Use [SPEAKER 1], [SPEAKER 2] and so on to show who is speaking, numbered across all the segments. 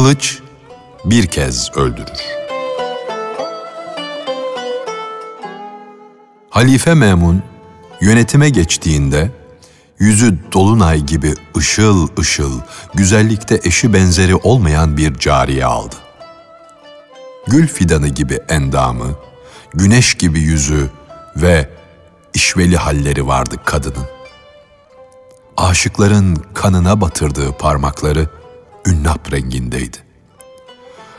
[SPEAKER 1] Kılıç bir kez öldürür. Halife Memun yönetime geçtiğinde yüzü dolunay gibi ışıl ışıl, güzellikte eşi benzeri olmayan bir cariye aldı. Gül fidanı gibi endamı, güneş gibi yüzü ve işveli halleri vardı kadının. Aşıkların kanına batırdığı parmakları ünnap rengindeydi.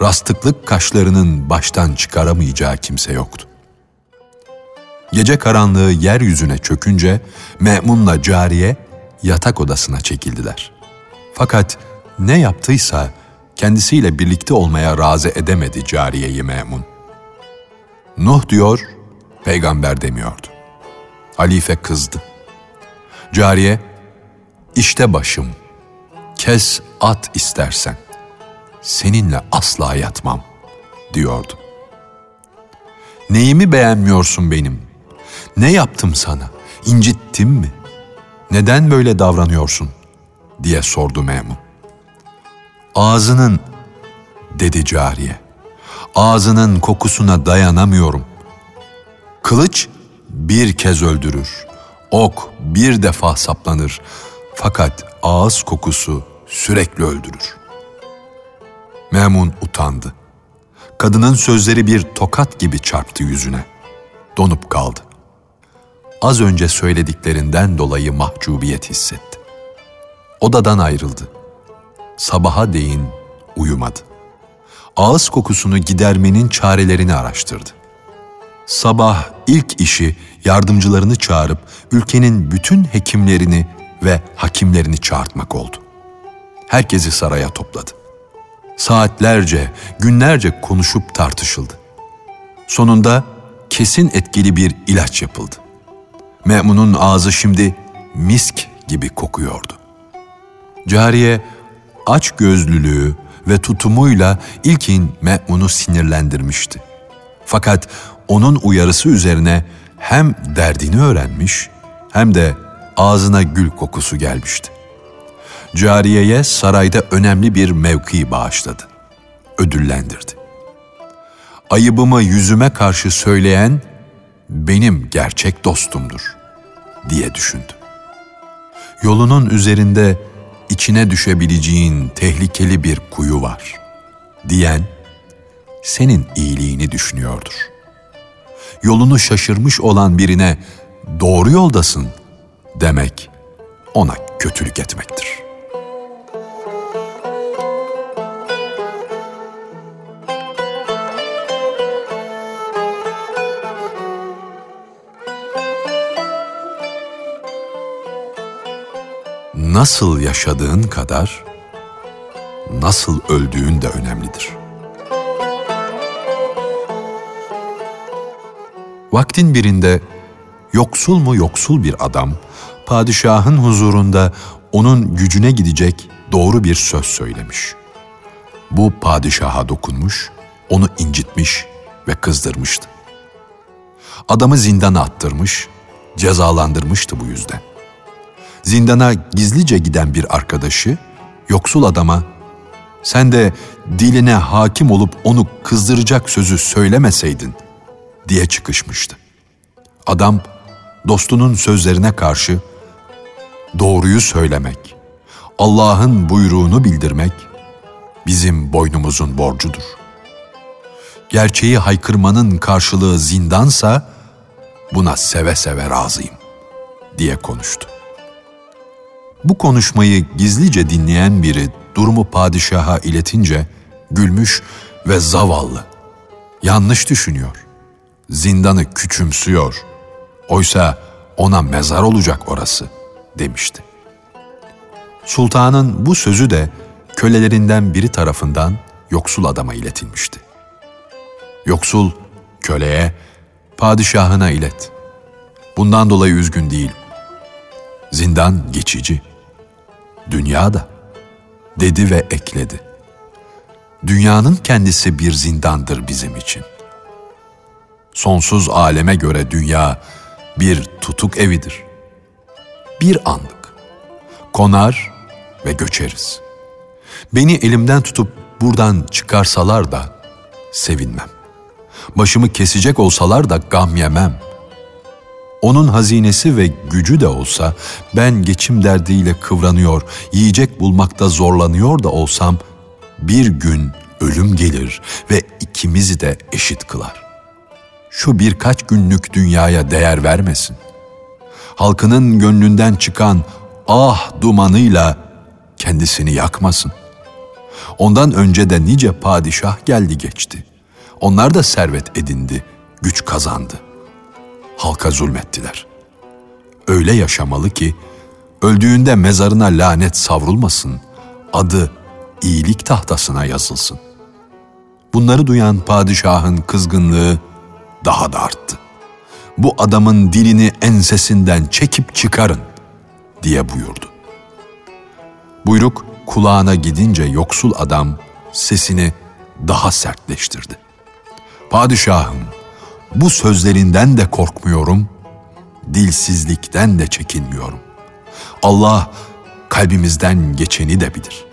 [SPEAKER 1] Rastıklık kaşlarının baştan çıkaramayacağı kimse yoktu. Gece karanlığı yeryüzüne çökünce Me'mun'la cariye yatak odasına çekildiler. Fakat ne yaptıysa kendisiyle birlikte olmaya razı edemedi cariyeyi Me'mun. Nuh diyor, peygamber demiyordu. Halife kızdı. Cariye, işte başım, kes at istersen, seninle asla yatmam, diyordu. Neyimi beğenmiyorsun benim? Ne yaptım sana? İncittim mi? Neden böyle davranıyorsun? diye sordu Memun. Ağzının, dedi cariye. Ağzının kokusuna dayanamıyorum. Kılıç bir kez öldürür. Ok bir defa saplanır. Fakat ağız kokusu sürekli öldürür. Memun utandı. Kadının sözleri bir tokat gibi çarptı yüzüne. Donup kaldı. Az önce söylediklerinden dolayı mahcubiyet hissetti. Odadan ayrıldı. Sabaha değin uyumadı. Ağız kokusunu gidermenin çarelerini araştırdı. Sabah ilk işi yardımcılarını çağırıp ülkenin bütün hekimlerini ve hakimlerini çağırtmak oldu. Herkesi saraya topladı. Saatlerce, günlerce konuşup tartışıldı. Sonunda kesin etkili bir ilaç yapıldı. Me'mun'un ağzı şimdi misk gibi kokuyordu. Cariye aç gözlülüğü ve tutumuyla ilkin Me'mun'u sinirlendirmişti. Fakat onun uyarısı üzerine hem derdini öğrenmiş hem de ağzına gül kokusu gelmişti. Cariyeye sarayda önemli bir mevki bağışladı. Ödüllendirdi. Ayıbımı yüzüme karşı söyleyen benim gerçek dostumdur diye düşündü. Yolunun üzerinde içine düşebileceğin tehlikeli bir kuyu var diyen senin iyiliğini düşünüyordur. Yolunu şaşırmış olan birine doğru yoldasın demek ona kötülük etmektir.'' Nasıl yaşadığın kadar nasıl öldüğün de önemlidir. Vaktin birinde yoksul mu yoksul bir adam padişahın huzurunda onun gücüne gidecek doğru bir söz söylemiş. Bu padişaha dokunmuş, onu incitmiş ve kızdırmıştı. Adamı zindana attırmış, cezalandırmıştı bu yüzden zindana gizlice giden bir arkadaşı yoksul adama sen de diline hakim olup onu kızdıracak sözü söylemeseydin diye çıkışmıştı. Adam dostunun sözlerine karşı doğruyu söylemek, Allah'ın buyruğunu bildirmek bizim boynumuzun borcudur. Gerçeği haykırmanın karşılığı zindansa buna seve seve razıyım diye konuştu. Bu konuşmayı gizlice dinleyen biri durumu padişaha iletince gülmüş ve zavallı. Yanlış düşünüyor. Zindanı küçümsüyor. Oysa ona mezar olacak orası demişti. Sultanın bu sözü de kölelerinden biri tarafından yoksul adama iletilmişti. Yoksul köleye padişahına ilet. Bundan dolayı üzgün değil. Zindan geçici.'' Dünya da dedi ve ekledi. Dünyanın kendisi bir zindandır bizim için. Sonsuz aleme göre dünya bir tutuk evidir. Bir anlık. Konar ve göçeriz. Beni elimden tutup buradan çıkarsalar da sevinmem. Başımı kesecek olsalar da gam yemem. Onun hazinesi ve gücü de olsa ben geçim derdiyle kıvranıyor, yiyecek bulmakta zorlanıyor da olsam bir gün ölüm gelir ve ikimizi de eşit kılar. Şu birkaç günlük dünyaya değer vermesin. Halkının gönlünden çıkan ah dumanıyla kendisini yakmasın. Ondan önce de nice padişah geldi geçti. Onlar da servet edindi, güç kazandı. Halka zulmettiler. Öyle yaşamalı ki öldüğünde mezarına lanet savrulmasın, adı iyilik tahtasına yazılsın. Bunları duyan padişahın kızgınlığı daha da arttı. Bu adamın dilini ensesinden çekip çıkarın diye buyurdu. Buyruk kulağına gidince yoksul adam sesini daha sertleştirdi. Padişahım, bu sözlerinden de korkmuyorum, dilsizlikten de çekinmiyorum. Allah kalbimizden geçeni de bilir.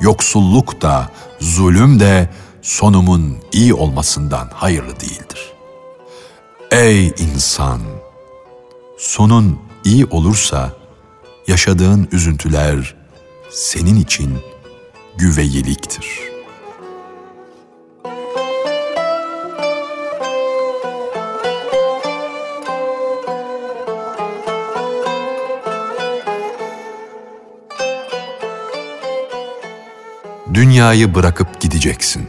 [SPEAKER 1] Yoksulluk da, zulüm de sonumun iyi olmasından hayırlı değildir. Ey insan! Sonun iyi olursa yaşadığın üzüntüler senin için güveyeliktir.'' Dünyayı bırakıp gideceksin.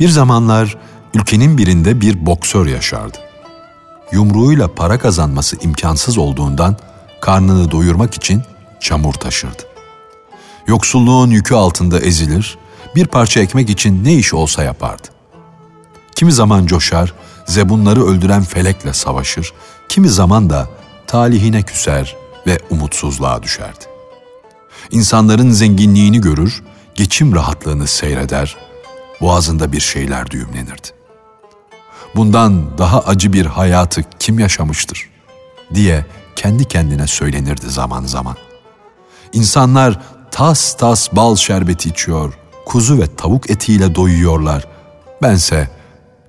[SPEAKER 1] Bir zamanlar ülkenin birinde bir boksör yaşardı. Yumruğuyla para kazanması imkansız olduğundan karnını doyurmak için çamur taşırdı. Yoksulluğun yükü altında ezilir, bir parça ekmek için ne iş olsa yapardı. Kimi zaman coşar, zebunları öldüren felekle savaşır, kimi zaman da talihine küser, ve umutsuzluğa düşerdi. İnsanların zenginliğini görür, geçim rahatlığını seyreder, boğazında bir şeyler düğümlenirdi. Bundan daha acı bir hayatı kim yaşamıştır diye kendi kendine söylenirdi zaman zaman. İnsanlar tas tas bal şerbeti içiyor, kuzu ve tavuk etiyle doyuyorlar. Bense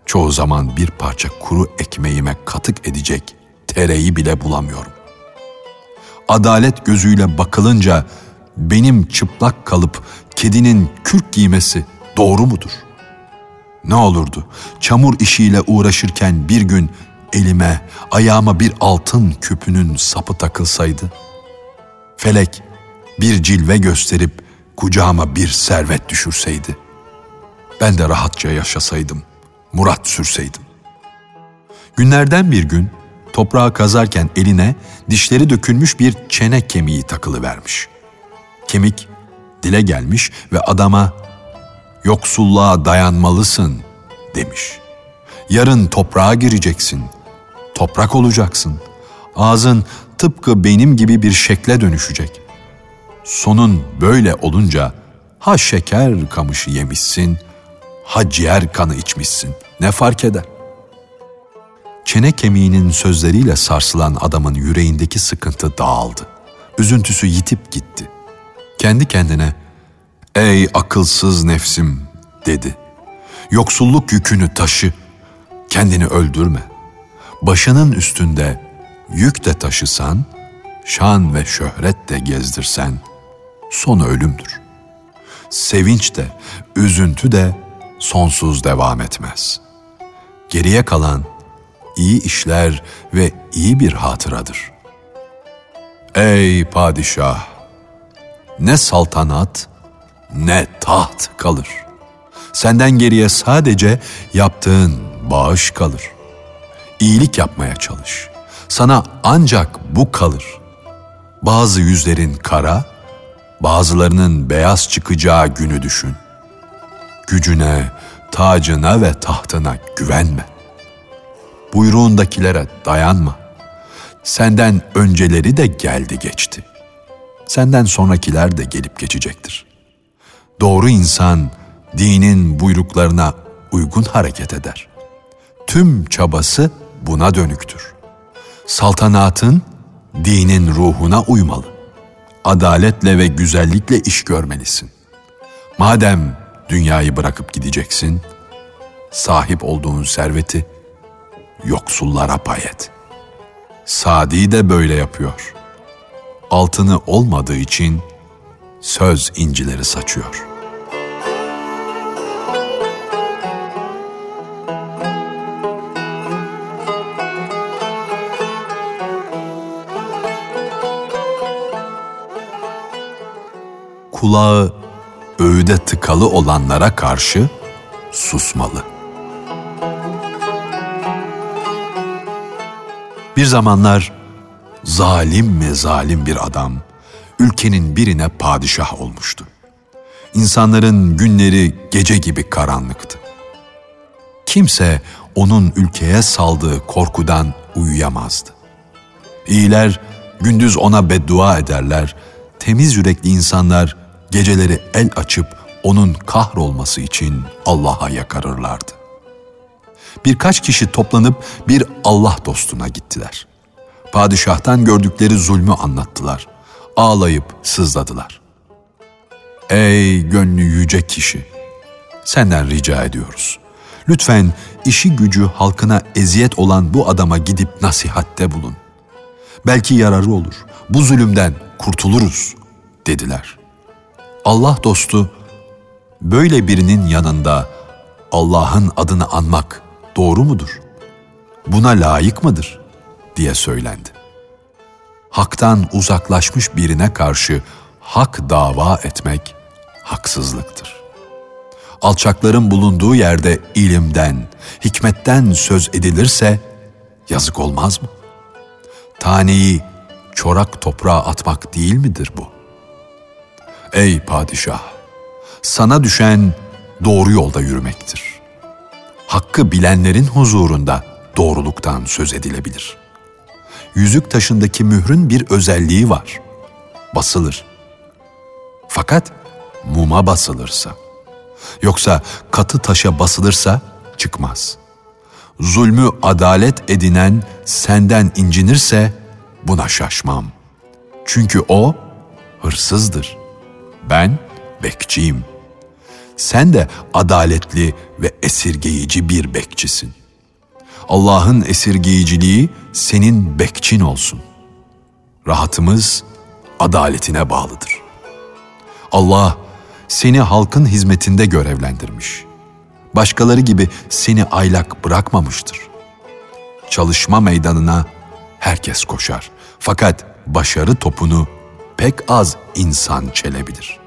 [SPEAKER 1] çoğu zaman bir parça kuru ekmeğime katık edecek tereyi bile bulamıyorum adalet gözüyle bakılınca benim çıplak kalıp kedinin kürk giymesi doğru mudur? Ne olurdu çamur işiyle uğraşırken bir gün elime, ayağıma bir altın küpünün sapı takılsaydı? Felek bir cilve gösterip kucağıma bir servet düşürseydi. Ben de rahatça yaşasaydım, murat sürseydim. Günlerden bir gün toprağı kazarken eline dişleri dökülmüş bir çene kemiği takılı vermiş. Kemik dile gelmiş ve adama yoksulluğa dayanmalısın demiş. Yarın toprağa gireceksin, toprak olacaksın. Ağzın tıpkı benim gibi bir şekle dönüşecek. Sonun böyle olunca ha şeker kamışı yemişsin, ha ciğer kanı içmişsin. Ne fark eder? Çene kemiğinin sözleriyle sarsılan adamın yüreğindeki sıkıntı dağıldı. Üzüntüsü yitip gitti. Kendi kendine, ''Ey akılsız nefsim'' dedi. ''Yoksulluk yükünü taşı, kendini öldürme. Başının üstünde yük de taşısan, şan ve şöhret de gezdirsen, sonu ölümdür. Sevinç de, üzüntü de sonsuz devam etmez. Geriye kalan iyi işler ve iyi bir hatıradır. Ey padişah! Ne saltanat ne taht kalır. Senden geriye sadece yaptığın bağış kalır. İyilik yapmaya çalış. Sana ancak bu kalır. Bazı yüzlerin kara, bazılarının beyaz çıkacağı günü düşün. Gücüne, tacına ve tahtına güvenme buyruğundakilere dayanma. Senden önceleri de geldi geçti. Senden sonrakiler de gelip geçecektir. Doğru insan dinin buyruklarına uygun hareket eder. Tüm çabası buna dönüktür. Saltanatın dinin ruhuna uymalı. adaletle ve güzellikle iş görmelisin. Madem dünyayı bırakıp gideceksin, sahip olduğun serveti yoksullara pay et. Sadi de böyle yapıyor. Altını olmadığı için söz incileri saçıyor.'' kulağı öğüde tıkalı olanlara karşı susmalı. Bir zamanlar zalim mi zalim bir adam ülkenin birine padişah olmuştu. İnsanların günleri gece gibi karanlıktı. Kimse onun ülkeye saldığı korkudan uyuyamazdı. İyiler gündüz ona beddua ederler, temiz yürekli insanlar geceleri el açıp onun kahrolması için Allah'a yakarırlardı. Birkaç kişi toplanıp bir Allah dostuna gittiler. Padişahtan gördükleri zulmü anlattılar. Ağlayıp sızladılar. Ey gönlü yüce kişi! Senden rica ediyoruz. Lütfen işi gücü halkına eziyet olan bu adama gidip nasihatte bulun. Belki yararı olur. Bu zulümden kurtuluruz dediler.'' Allah dostu böyle birinin yanında Allah'ın adını anmak doğru mudur? Buna layık mıdır? diye söylendi. Hak'tan uzaklaşmış birine karşı hak dava etmek haksızlıktır. Alçakların bulunduğu yerde ilimden, hikmetten söz edilirse yazık olmaz mı? Taneyi çorak toprağa atmak değil midir bu? Ey padişah! Sana düşen doğru yolda yürümektir. Hakkı bilenlerin huzurunda doğruluktan söz edilebilir. Yüzük taşındaki mührün bir özelliği var. Basılır. Fakat muma basılırsa, yoksa katı taşa basılırsa çıkmaz. Zulmü adalet edinen senden incinirse buna şaşmam. Çünkü o hırsızdır.'' Ben bekçiyim. Sen de adaletli ve esirgeyici bir bekçisin. Allah'ın esirgeyiciliği senin bekçin olsun. Rahatımız adaletine bağlıdır. Allah seni halkın hizmetinde görevlendirmiş. Başkaları gibi seni aylak bırakmamıştır. Çalışma meydanına herkes koşar. Fakat başarı topunu pek az insan çelebilir.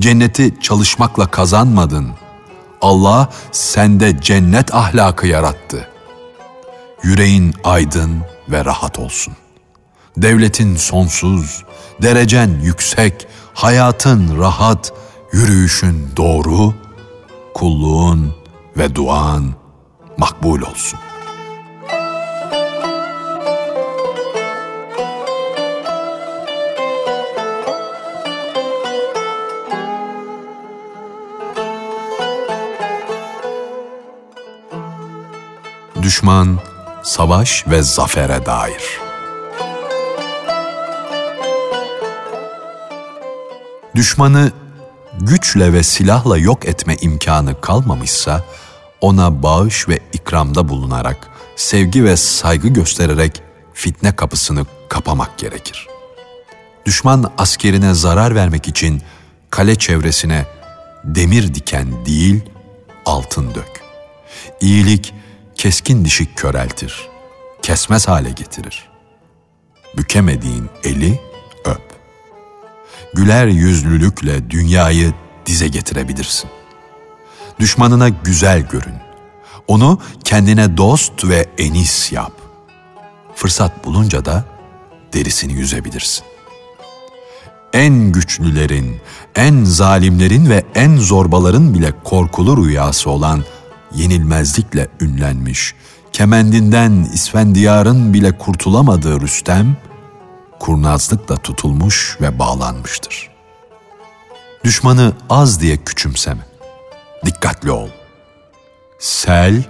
[SPEAKER 1] Cenneti çalışmakla kazanmadın. Allah sende cennet ahlakı yarattı. Yüreğin aydın ve rahat olsun. Devletin sonsuz, derecen yüksek, hayatın rahat, yürüyüşün doğru, kulluğun ve duan makbul olsun. Düşman, savaş ve zafere dair. Düşmanı güçle ve silahla yok etme imkanı kalmamışsa, ona bağış ve ikramda bulunarak, sevgi ve saygı göstererek fitne kapısını kapamak gerekir. Düşman askerine zarar vermek için kale çevresine demir diken değil, altın dök. İyilik keskin dişi köreltir, kesmez hale getirir. Bükemediğin eli öp. Güler yüzlülükle dünyayı dize getirebilirsin. Düşmanına güzel görün. Onu kendine dost ve enis yap. Fırsat bulunca da derisini yüzebilirsin. En güçlülerin, en zalimlerin ve en zorbaların bile korkulu rüyası olan yenilmezlikle ünlenmiş, kemendinden İsfendiyar'ın bile kurtulamadığı Rüstem, kurnazlıkla tutulmuş ve bağlanmıştır. Düşmanı az diye küçümseme. Dikkatli ol. Sel,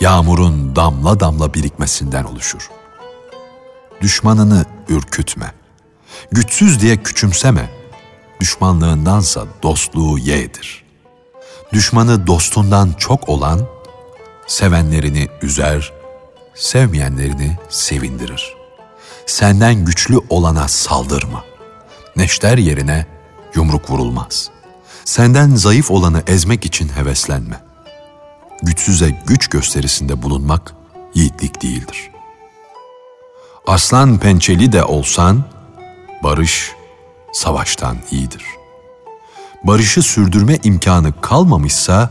[SPEAKER 1] yağmurun damla damla birikmesinden oluşur. Düşmanını ürkütme. Güçsüz diye küçümseme, düşmanlığındansa dostluğu yeğdir. Düşmanı dostundan çok olan, sevenlerini üzer, sevmeyenlerini sevindirir. Senden güçlü olana saldırma. Neşter yerine yumruk vurulmaz. Senden zayıf olanı ezmek için heveslenme. Güçsüze güç gösterisinde bulunmak yiğitlik değildir. Aslan pençeli de olsan, barış savaştan iyidir. Barışı sürdürme imkanı kalmamışsa,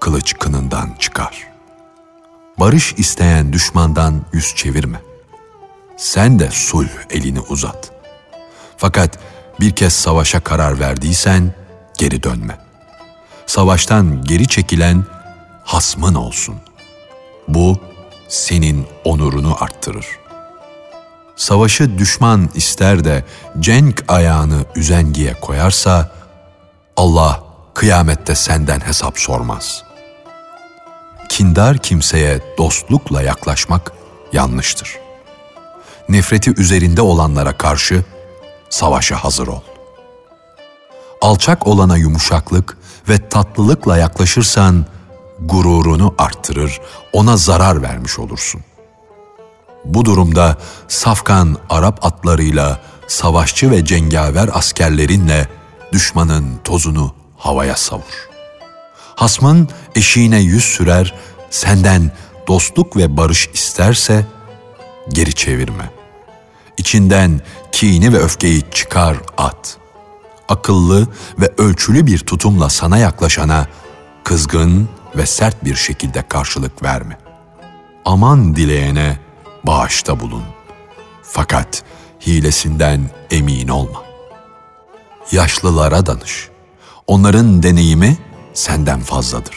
[SPEAKER 1] kılıç kınından çıkar. Barış isteyen düşmandan yüz çevirme. Sen de sulh elini uzat. Fakat bir kez savaşa karar verdiysen geri dönme. Savaştan geri çekilen hasmın olsun. Bu senin onurunu arttırır. Savaşı düşman ister de cenk ayağını üzengiye koyarsa Allah kıyamette senden hesap sormaz. Kindar kimseye dostlukla yaklaşmak yanlıştır. Nefreti üzerinde olanlara karşı savaşa hazır ol. Alçak olana yumuşaklık ve tatlılıkla yaklaşırsan gururunu arttırır, ona zarar vermiş olursun. Bu durumda safkan Arap atlarıyla savaşçı ve cengaver askerlerinle düşmanın tozunu havaya savur. Hasmın eşiğine yüz sürer, senden dostluk ve barış isterse geri çevirme. İçinden kini ve öfkeyi çıkar at. Akıllı ve ölçülü bir tutumla sana yaklaşana kızgın ve sert bir şekilde karşılık verme. Aman dileyene bağışta bulun. Fakat hilesinden emin olma. Yaşlılara danış. Onların deneyimi senden fazladır.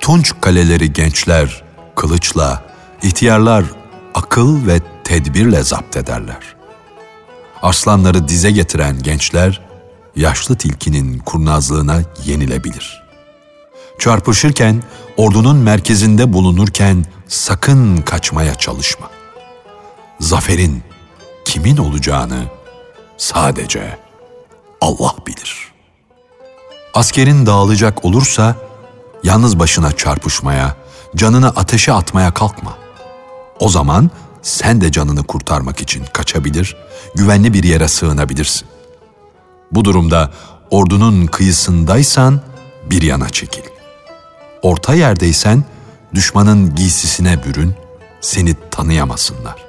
[SPEAKER 1] Tunç kaleleri gençler kılıçla, ihtiyarlar akıl ve tedbirle zapt ederler. Arslanları dize getiren gençler, yaşlı tilkinin kurnazlığına yenilebilir. Çarpışırken, ordunun merkezinde bulunurken sakın kaçmaya çalışma. Zaferin kimin olacağını sadece Allah bilir. Askerin dağılacak olursa, yalnız başına çarpışmaya, canını ateşe atmaya kalkma. O zaman sen de canını kurtarmak için kaçabilir, güvenli bir yere sığınabilirsin. Bu durumda ordunun kıyısındaysan bir yana çekil. Orta yerdeysen düşmanın giysisine bürün, seni tanıyamasınlar.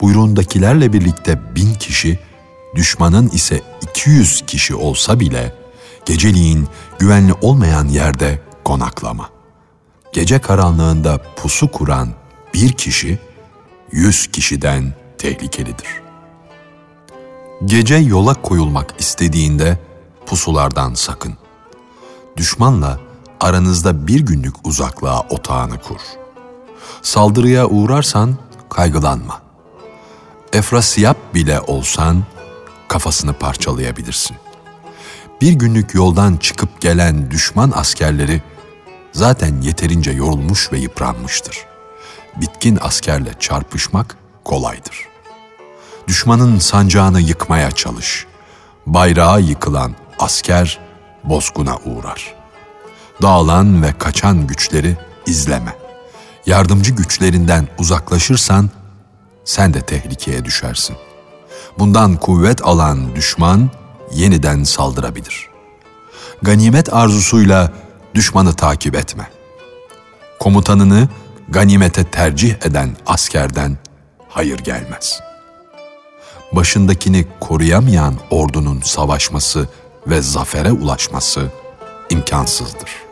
[SPEAKER 1] Buyruğundakilerle birlikte bin kişi, düşmanın ise 200 kişi olsa bile geceliğin güvenli olmayan yerde konaklama. Gece karanlığında pusu kuran bir kişi yüz kişiden tehlikelidir. Gece yola koyulmak istediğinde pusulardan sakın. Düşmanla aranızda bir günlük uzaklığa otağını kur. Saldırıya uğrarsan kaygılanma. Efrasiyap bile olsan kafasını parçalayabilirsin. Bir günlük yoldan çıkıp gelen düşman askerleri zaten yeterince yorulmuş ve yıpranmıştır. Bitkin askerle çarpışmak kolaydır. Düşmanın sancağını yıkmaya çalış. Bayrağı yıkılan asker bozguna uğrar. Dağılan ve kaçan güçleri izleme. Yardımcı güçlerinden uzaklaşırsan sen de tehlikeye düşersin. Bundan kuvvet alan düşman yeniden saldırabilir. Ganimet arzusuyla düşmanı takip etme. Komutanını ganimete tercih eden askerden hayır gelmez. Başındakini koruyamayan ordunun savaşması ve zafere ulaşması imkansızdır.''